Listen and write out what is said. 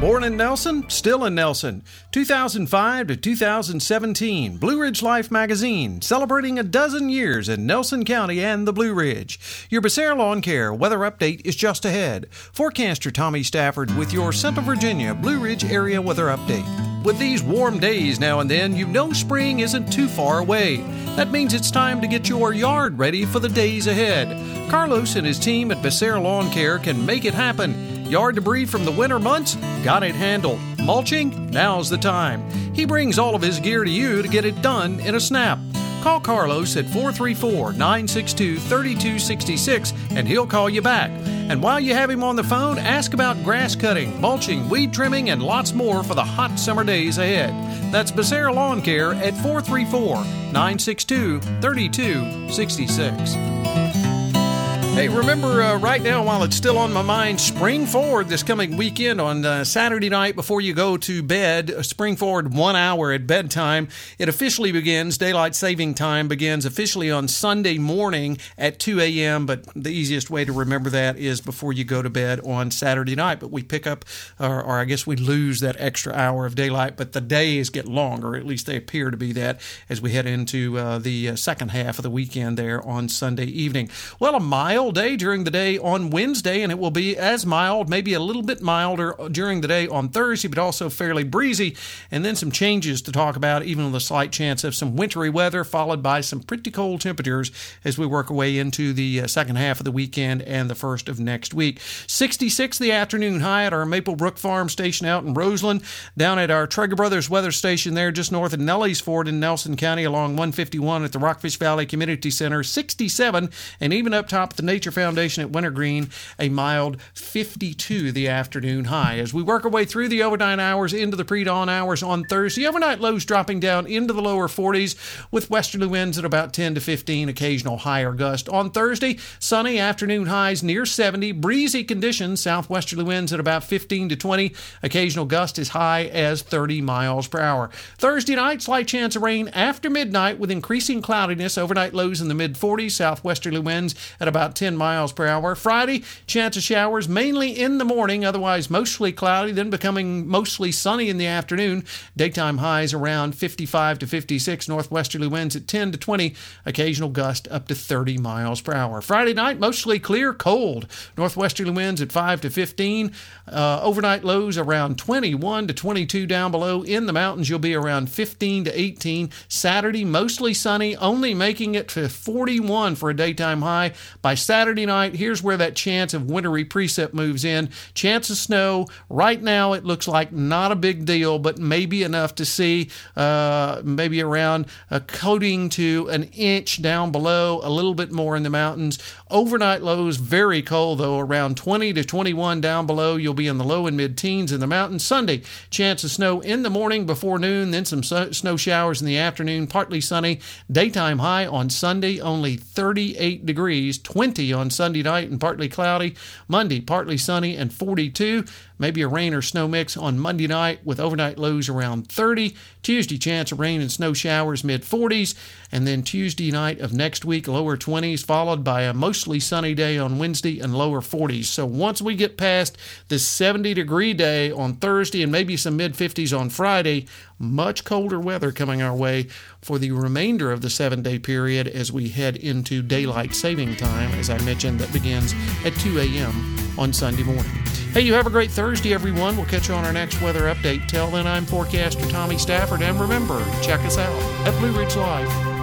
Born in Nelson, still in Nelson. 2005 to 2017, Blue Ridge Life magazine, celebrating a dozen years in Nelson County and the Blue Ridge. Your Becerra Lawn Care weather update is just ahead. Forecaster Tommy Stafford with your Central Virginia Blue Ridge area weather update. With these warm days now and then, you know spring isn't too far away. That means it's time to get your yard ready for the days ahead. Carlos and his team at Becerra Lawn Care can make it happen. Yard debris from the winter months? Got it handled. Mulching? Now's the time. He brings all of his gear to you to get it done in a snap. Call Carlos at 434 962 3266 and he'll call you back. And while you have him on the phone, ask about grass cutting, mulching, weed trimming, and lots more for the hot summer days ahead. That's Becerra Lawn Care at 434 962 3266. Hey, remember uh, right now, while it's still on my mind, spring forward this coming weekend on uh, Saturday night before you go to bed. Uh, spring forward one hour at bedtime. It officially begins. Daylight saving time begins officially on Sunday morning at 2 a.m. But the easiest way to remember that is before you go to bed on Saturday night. But we pick up, or, or I guess we lose that extra hour of daylight. But the days get longer, at least they appear to be that, as we head into uh, the uh, second half of the weekend there on Sunday evening. Well, a mile mild day during the day on Wednesday, and it will be as mild, maybe a little bit milder during the day on Thursday, but also fairly breezy. And then some changes to talk about, even with a slight chance of some wintry weather, followed by some pretty cold temperatures as we work our way into the uh, second half of the weekend and the first of next week. 66 the afternoon high at our Maplebrook Farm station out in Roseland, down at our Trager Brothers weather station there just north of Nellysford in Nelson County along 151 at the Rockfish Valley Community Center, 67, and even up top at the Nature Foundation at Wintergreen, a mild 52 the afternoon high. As we work our way through the overnight hours into the pre dawn hours on Thursday, overnight lows dropping down into the lower 40s with westerly winds at about 10 to 15, occasional higher gust. On Thursday, sunny afternoon highs near 70, breezy conditions, southwesterly winds at about 15 to 20, occasional gust as high as 30 miles per hour. Thursday night, slight chance of rain after midnight with increasing cloudiness, overnight lows in the mid 40s, southwesterly winds at about 10 10 miles per hour. Friday, chance of showers mainly in the morning, otherwise mostly cloudy, then becoming mostly sunny in the afternoon. Daytime highs around 55 to 56, northwesterly winds at 10 to 20, occasional gust up to 30 miles per hour. Friday night, mostly clear, cold. Northwesterly winds at 5 to 15, uh, overnight lows around 21 to 22 down below. In the mountains, you'll be around 15 to 18. Saturday, mostly sunny, only making it to 41 for a daytime high. By Saturday night, here's where that chance of wintry precip moves in. Chance of snow. Right now, it looks like not a big deal, but maybe enough to see uh, maybe around a coating to an inch down below, a little bit more in the mountains. Overnight lows very cold, though, around 20 to 21 down below. You'll be in the low and mid teens in the mountains. Sunday, chance of snow in the morning before noon, then some snow showers in the afternoon, partly sunny. Daytime high on Sunday, only 38 degrees, 20 on Sunday night and partly cloudy. Monday, partly sunny and 42. Maybe a rain or snow mix on Monday night with overnight lows around 30. Tuesday, chance of rain and snow showers mid 40s. And then Tuesday night of next week, lower 20s, followed by a mostly sunny day on Wednesday and lower 40s. So once we get past this 70 degree day on Thursday and maybe some mid 50s on Friday, much colder weather coming our way for the remainder of the seven day period as we head into daylight saving time, as I mentioned, that begins at 2 a.m. on Sunday morning. Hey, you have a great Thursday, everyone. We'll catch you on our next weather update. Till then, I'm forecaster Tommy Stafford, and remember, check us out at Blue Ridge Life.